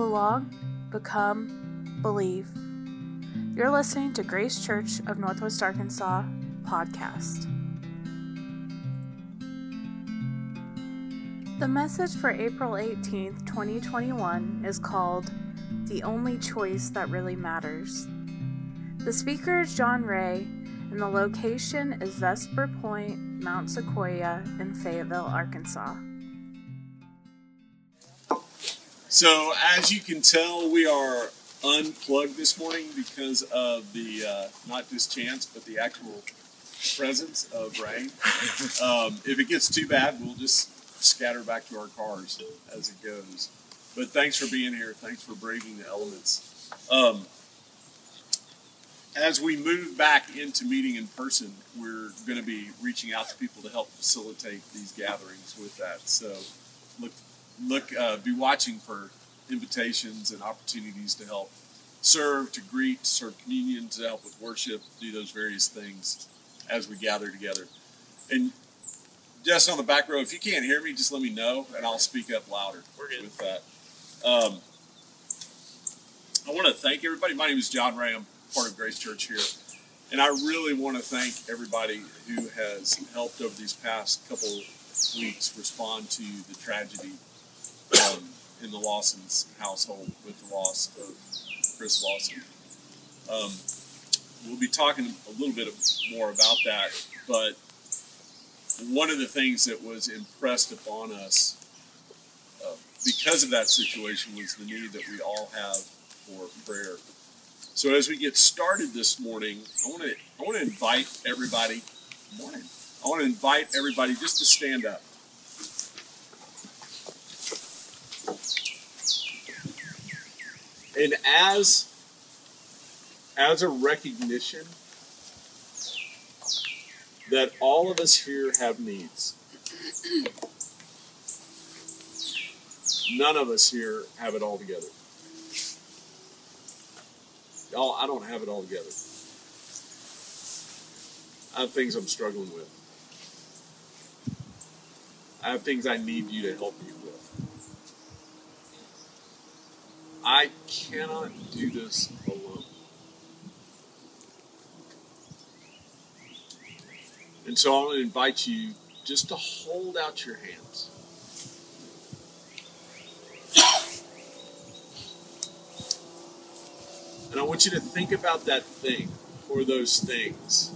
belong, become, believe. You're listening to Grace Church of Northwest Arkansas podcast. The message for April 18th, 2021 is called The Only Choice That Really Matters. The speaker is John Ray, and the location is Vesper Point, Mount Sequoia in Fayetteville, Arkansas. So, as you can tell, we are unplugged this morning because of the uh, not just chance, but the actual presence of rain. Um, if it gets too bad, we'll just scatter back to our cars as it goes. But thanks for being here. Thanks for braving the elements. Um, as we move back into meeting in person, we're going to be reaching out to people to help facilitate these gatherings with that. So look, look, uh, be watching for invitations and opportunities to help serve, to greet, to serve communion, to help with worship, do those various things as we gather together. And just on the back row, if you can't hear me, just let me know and I'll speak up louder with that. Um, I want to thank everybody. My name is John Ray, part of Grace Church here. And I really want to thank everybody who has helped over these past couple weeks respond to the tragedy um, in the Lawson's household with the loss of Chris Lawson. Um, we'll be talking a little bit more about that, but one of the things that was impressed upon us uh, because of that situation was the need that we all have for prayer. So as we get started this morning, I want to I want to invite everybody. Morning. I want to invite everybody just to stand up. And as as a recognition that all of us here have needs. None of us here have it all together. Y'all, I don't have it all together. I have things I'm struggling with. I have things I need you to help me with. I cannot do this alone. And so I want to invite you just to hold out your hands. And I want you to think about that thing or those things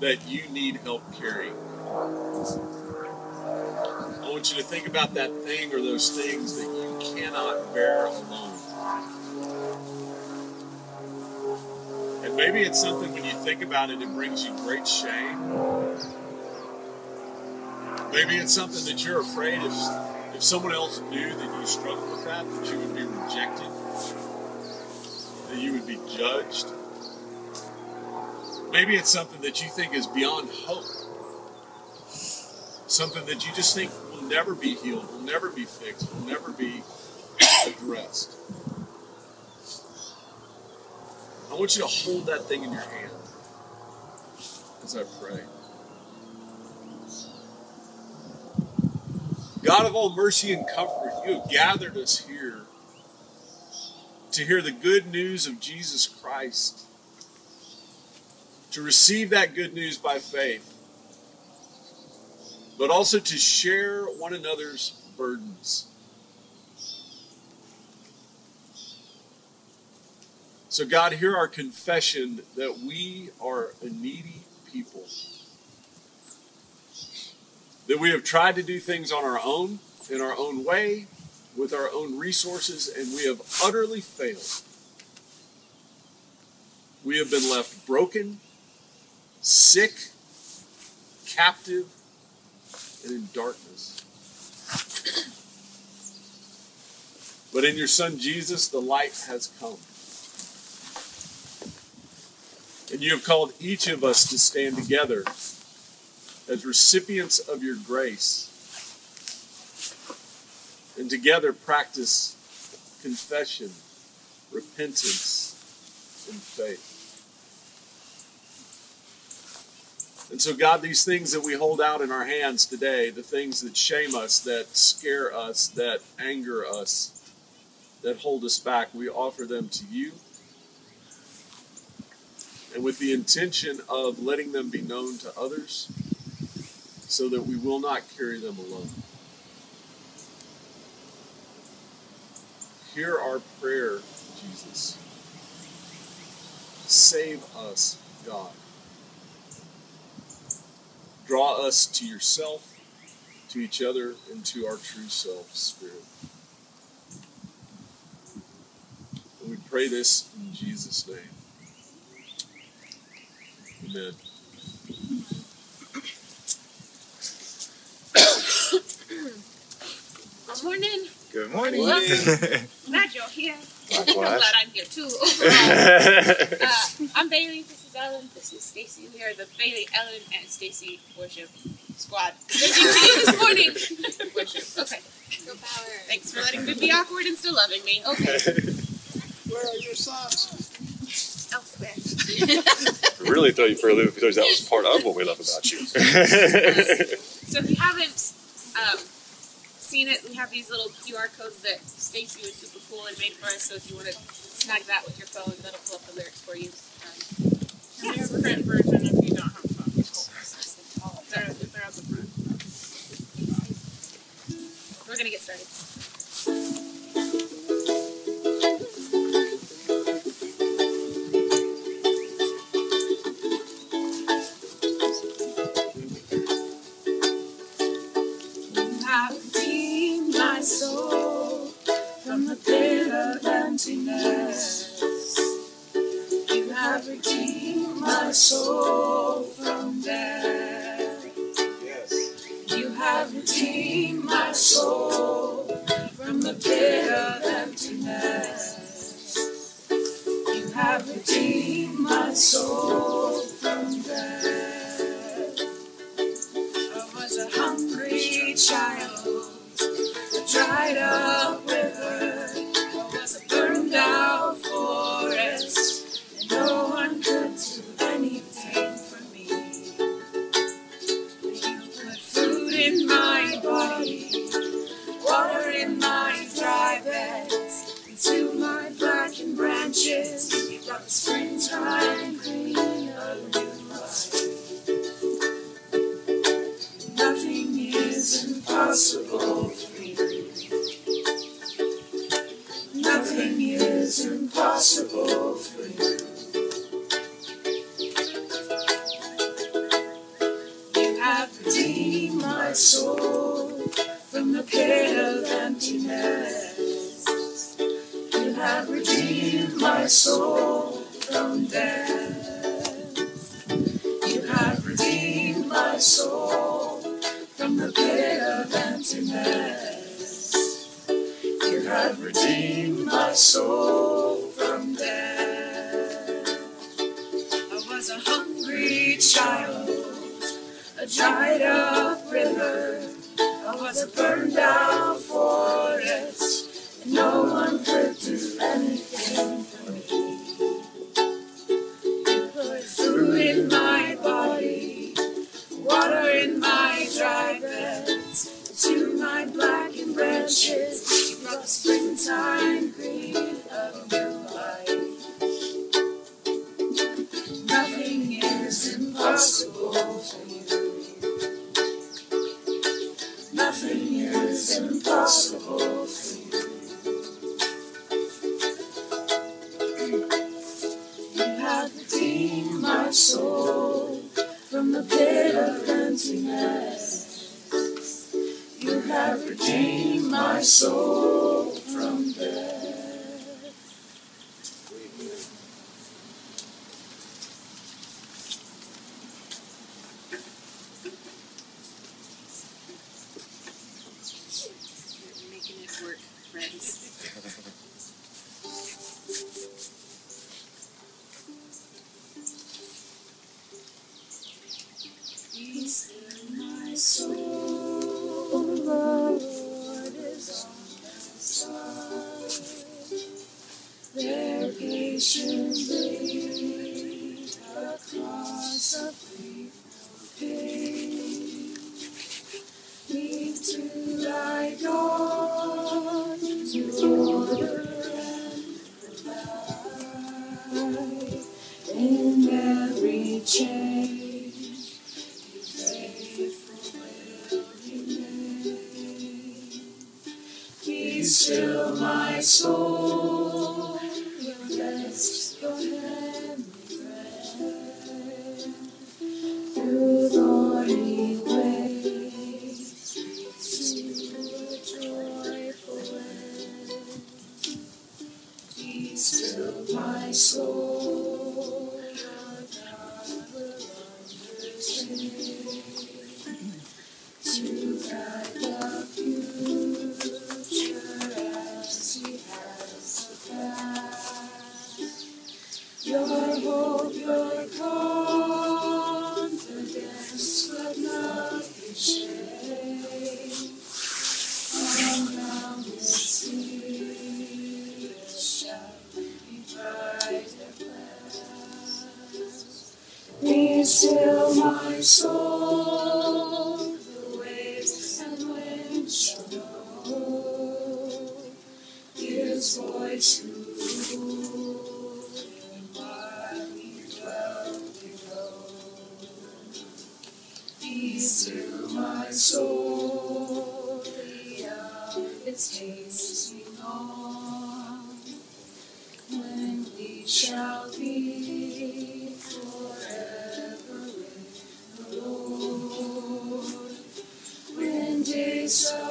that you need help carrying. Want you to think about that thing or those things that you cannot bear alone. And maybe it's something when you think about it, it brings you great shame. Maybe it's something that you're afraid if, if someone else knew that you struggled with that, that you would be rejected, that you would be judged. Maybe it's something that you think is beyond hope. Something that you just think will never be healed, will never be fixed, will never be addressed. I want you to hold that thing in your hand as I pray. God of all mercy and comfort, you have gathered us here to hear the good news of Jesus Christ, to receive that good news by faith, but also to share one another's burdens. So, God, hear our confession that we are a needy people. That we have tried to do things on our own, in our own way, with our own resources, and we have utterly failed. We have been left broken, sick, captive, and in darkness. But in your Son Jesus, the light has come. And you have called each of us to stand together as recipients of your grace and together practice confession, repentance, and faith. And so, God, these things that we hold out in our hands today, the things that shame us, that scare us, that anger us, that hold us back, we offer them to you. And with the intention of letting them be known to others so that we will not carry them alone. Hear our prayer, Jesus. Save us, God. Draw us to yourself, to each other, and to our true self, Spirit. And we pray this in Jesus' name. Amen. Good morning. Good morning. Glad you're here. I'm glad I'm here too. uh, I'm Bailey. This is Ellen. This is Stacy. We are the Bailey, Ellen, and Stacy worship squad. Good to you this morning. worship. Okay. Go power. Thanks for letting me be awkward and still loving me. Okay. Where are your socks? Elsewhere. really throw you for a loop because that was part of what we love about you. So if you haven't um, seen it, we have these little QR codes that Stacy was super cool and made for us. So if you want to snag that with your phone, that'll pull up the lyrics for you. Print version if you don't have phones. They're, they're at the front. we're gonna get started. A the pit of emptiness. You have redeemed my soul from death. You have redeemed my soul from the pit of emptiness. You have redeemed my soul from death. I was a hungry child, a dried up river. Was a burned out forest, and no one could do anything for me. Food in my body, water in my dry beds, to my blackened branches. You still my soul When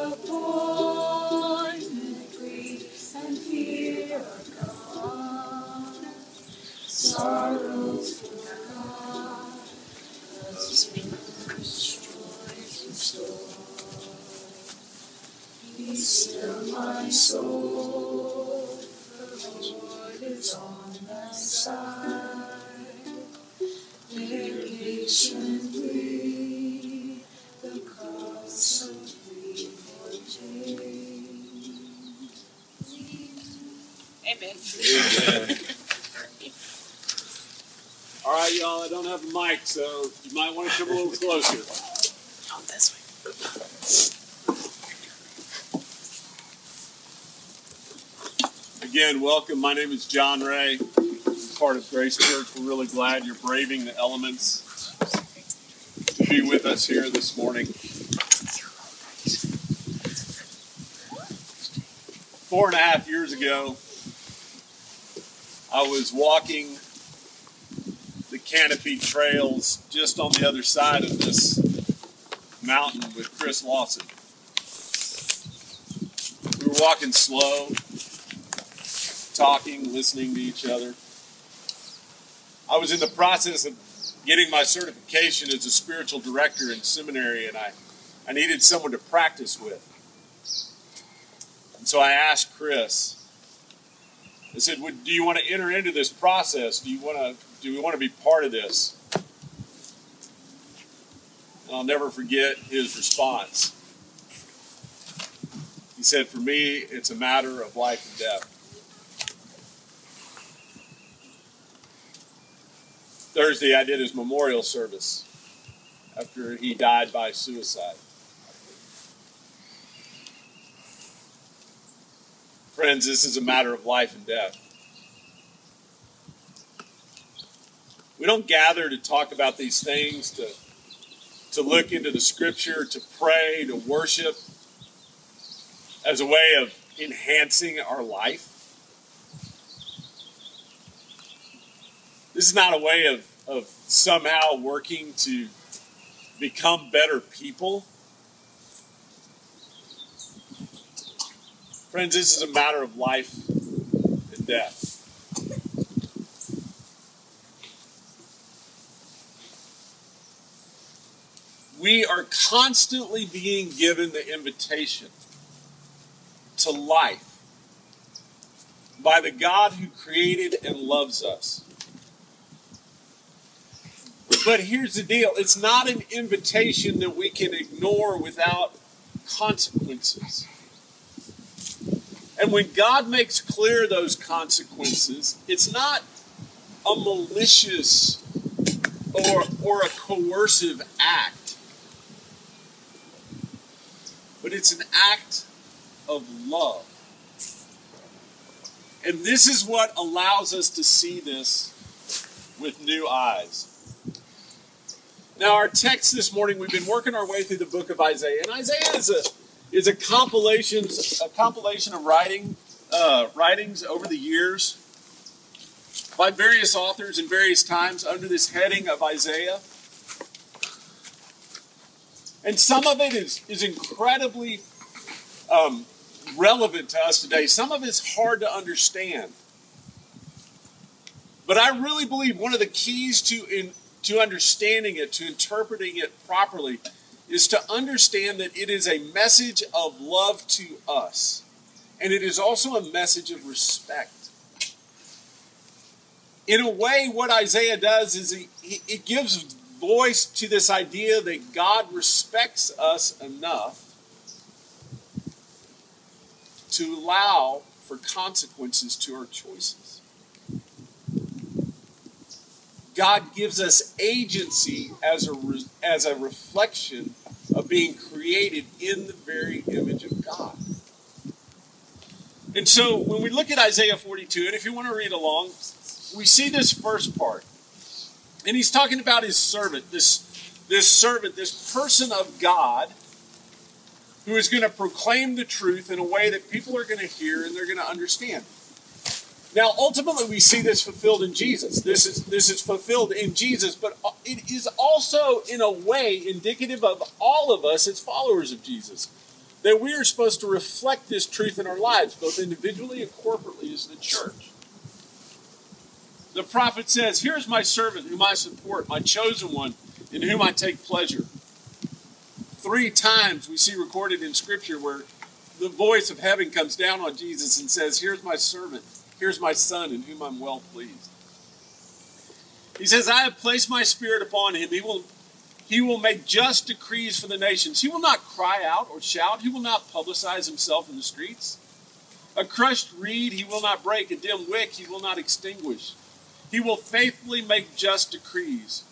right, y'all, I don't have a mic, so you might want to come a little closer. Oh, this way. Again, welcome. My name is John Ray. I'm part of Grace Church. We're really glad you're braving the elements to be with us here this morning. Four and a half years ago, I was walking canopy trails just on the other side of this mountain with Chris Lawson. We were walking slow, talking, listening to each other. I was in the process of getting my certification as a spiritual director in seminary, and I, I needed someone to practice with. And so I asked Chris, I said, Do you want to enter into this process? Do you want to do we want to be part of this? And I'll never forget his response. He said, For me, it's a matter of life and death. Thursday, I did his memorial service after he died by suicide. Friends, this is a matter of life and death. We don't gather to talk about these things, to, to look into the scripture, to pray, to worship as a way of enhancing our life. This is not a way of, of somehow working to become better people. Friends, this is a matter of life and death. We are constantly being given the invitation to life by the God who created and loves us. But here's the deal it's not an invitation that we can ignore without consequences. And when God makes clear those consequences, it's not a malicious or, or a coercive act, but it's an act of love. And this is what allows us to see this with new eyes. Now, our text this morning, we've been working our way through the book of Isaiah, and Isaiah is a is a compilation a compilation of writing uh, writings over the years by various authors in various times under this heading of Isaiah. And some of it is, is incredibly um, relevant to us today. Some of it's hard to understand. But I really believe one of the keys to in, to understanding it, to interpreting it properly, is to understand that it is a message of love to us. And it is also a message of respect. In a way, what Isaiah does is he, he, it gives voice to this idea that God respects us enough to allow for consequences to our choices. God gives us agency as a, re, as a reflection of being created in the very image of God. And so when we look at Isaiah 42, and if you want to read along, we see this first part. And he's talking about his servant, this, this servant, this person of God who is going to proclaim the truth in a way that people are going to hear and they're going to understand. Now, ultimately, we see this fulfilled in Jesus. This is this is fulfilled in Jesus, but it is also, in a way, indicative of all of us as followers of Jesus. That we are supposed to reflect this truth in our lives, both individually and corporately as the church. The prophet says, Here's my servant whom I support, my chosen one, in whom I take pleasure. Three times we see recorded in Scripture where the voice of heaven comes down on Jesus and says, Here's my servant Here's my son in whom I'm well pleased. He says, I have placed my spirit upon him. He will, he will make just decrees for the nations. He will not cry out or shout. He will not publicize himself in the streets. A crushed reed he will not break. A dim wick he will not extinguish. He will faithfully make just decrees.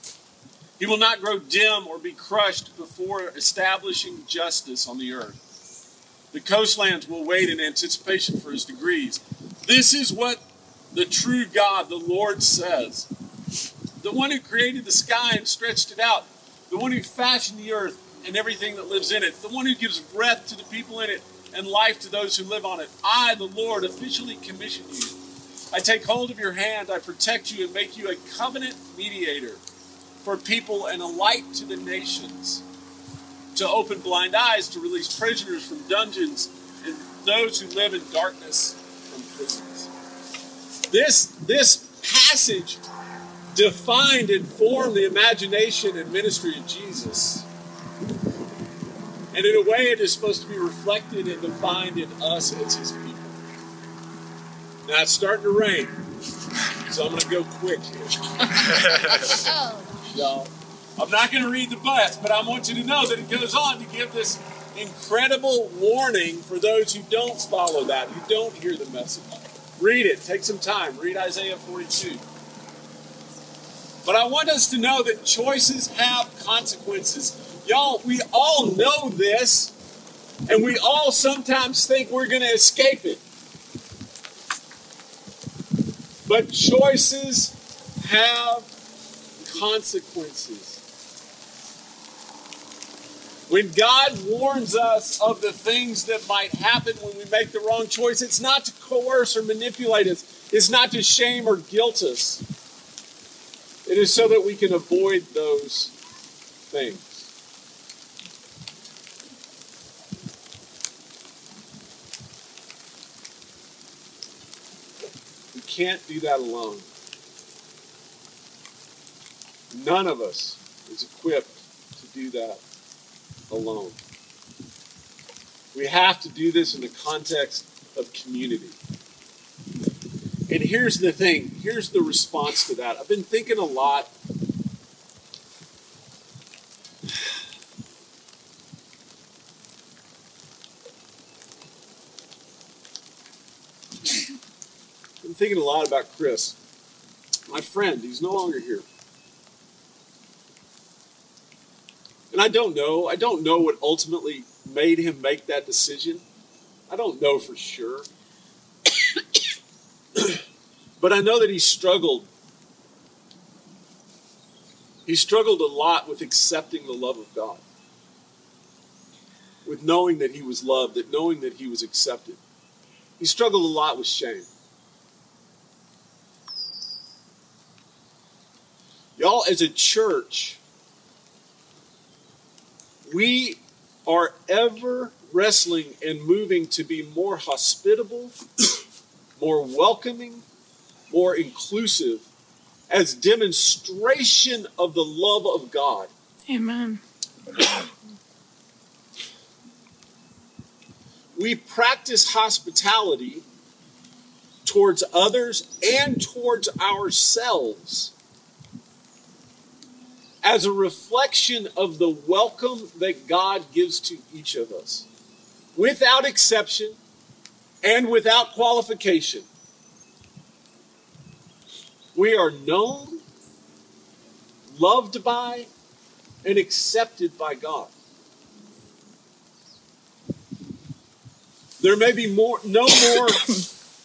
He will not grow dim or be crushed before establishing justice on the earth. The coastlands will wait in anticipation for his degrees. This is what the true God, the Lord, says. The one who created the sky and stretched it out, the one who fashioned the earth and everything that lives in it, the one who gives breath to the people in it and life to those who live on it. I, the Lord, officially commission you. I take hold of your hand, I protect you, and make you a covenant mediator for people and a light to the nations, to open blind eyes, to release prisoners from dungeons, and those who live in darkness from prisons. This, this passage defined and formed the imagination and ministry of Jesus. And in a way, it is supposed to be reflected and defined in us as his people. Now it's starting to rain, so I'm going to go quick here. Y'all, I'm not going to read the bus, but I want you to know that it goes on to give this incredible warning for those who don't follow that, who don't hear the message. Read it. Take some time. Read Isaiah 42. But I want us to know that choices have consequences. Y'all, we all know this, and we all sometimes think we're going to escape it. But choices have consequences. When God warns us of the things that might happen when we make the wrong choice, it's not to coerce or manipulate us, it's not to shame or guilt us. It is so that we can avoid those things. We can't do that alone. None of us is equipped to do that alone. We have to do this in the context of community. And here's the thing here's the response to that. I've been thinking a lot. Thinking a lot about Chris, my friend. He's no longer here. And I don't know. I don't know what ultimately made him make that decision. I don't know for sure. but I know that he struggled. He struggled a lot with accepting the love of God. with knowing that he was loved, that knowing that he was accepted. He struggled a lot with shame. Y'all, as a church, we are ever wrestling and moving to be more hospitable, more welcoming, more inclusive as demonstration of the love of God. Amen. We practice hospitality towards others and towards ourselves as a reflection of the welcome that God gives to each of us, without exception and without qualification. We are known, loved by, and accepted by God. There may be more, no more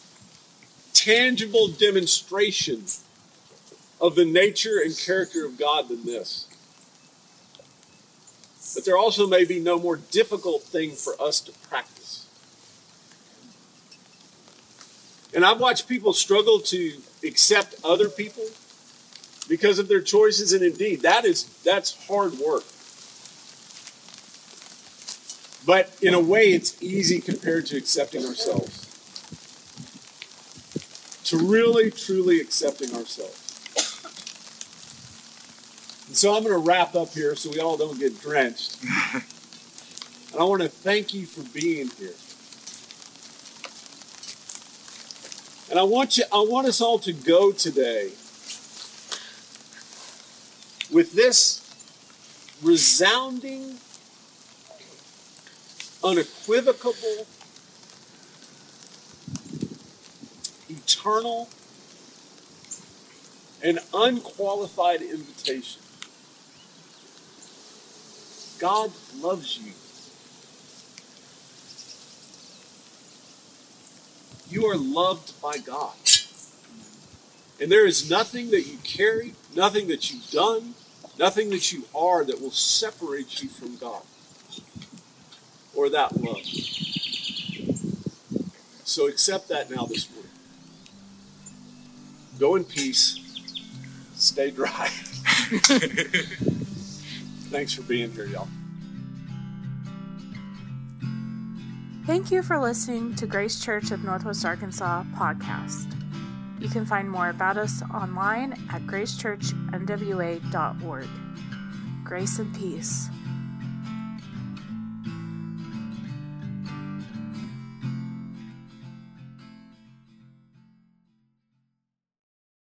tangible demonstration of the nature and character of God than this. But there also may be no more difficult thing for us to practice. And I've watched people struggle to accept other people because of their choices, and indeed, that is that's hard work. But in a way, it's easy compared to accepting ourselves. To really, truly accepting ourselves. So I'm going to wrap up here so we all don't get drenched. and I want to thank you for being here. And I want you I want us all to go today with this resounding unequivocal eternal and unqualified invitation. God loves you. You are loved by God. And there is nothing that you carry, nothing that you've done, nothing that you are that will separate you from God or that love. So accept that now this morning. Go in peace. Stay dry. Thanks for being here, y'all. Thank you for listening to Grace Church of Northwest Arkansas podcast. You can find more about us online at gracechurchnwa.org. Grace and peace.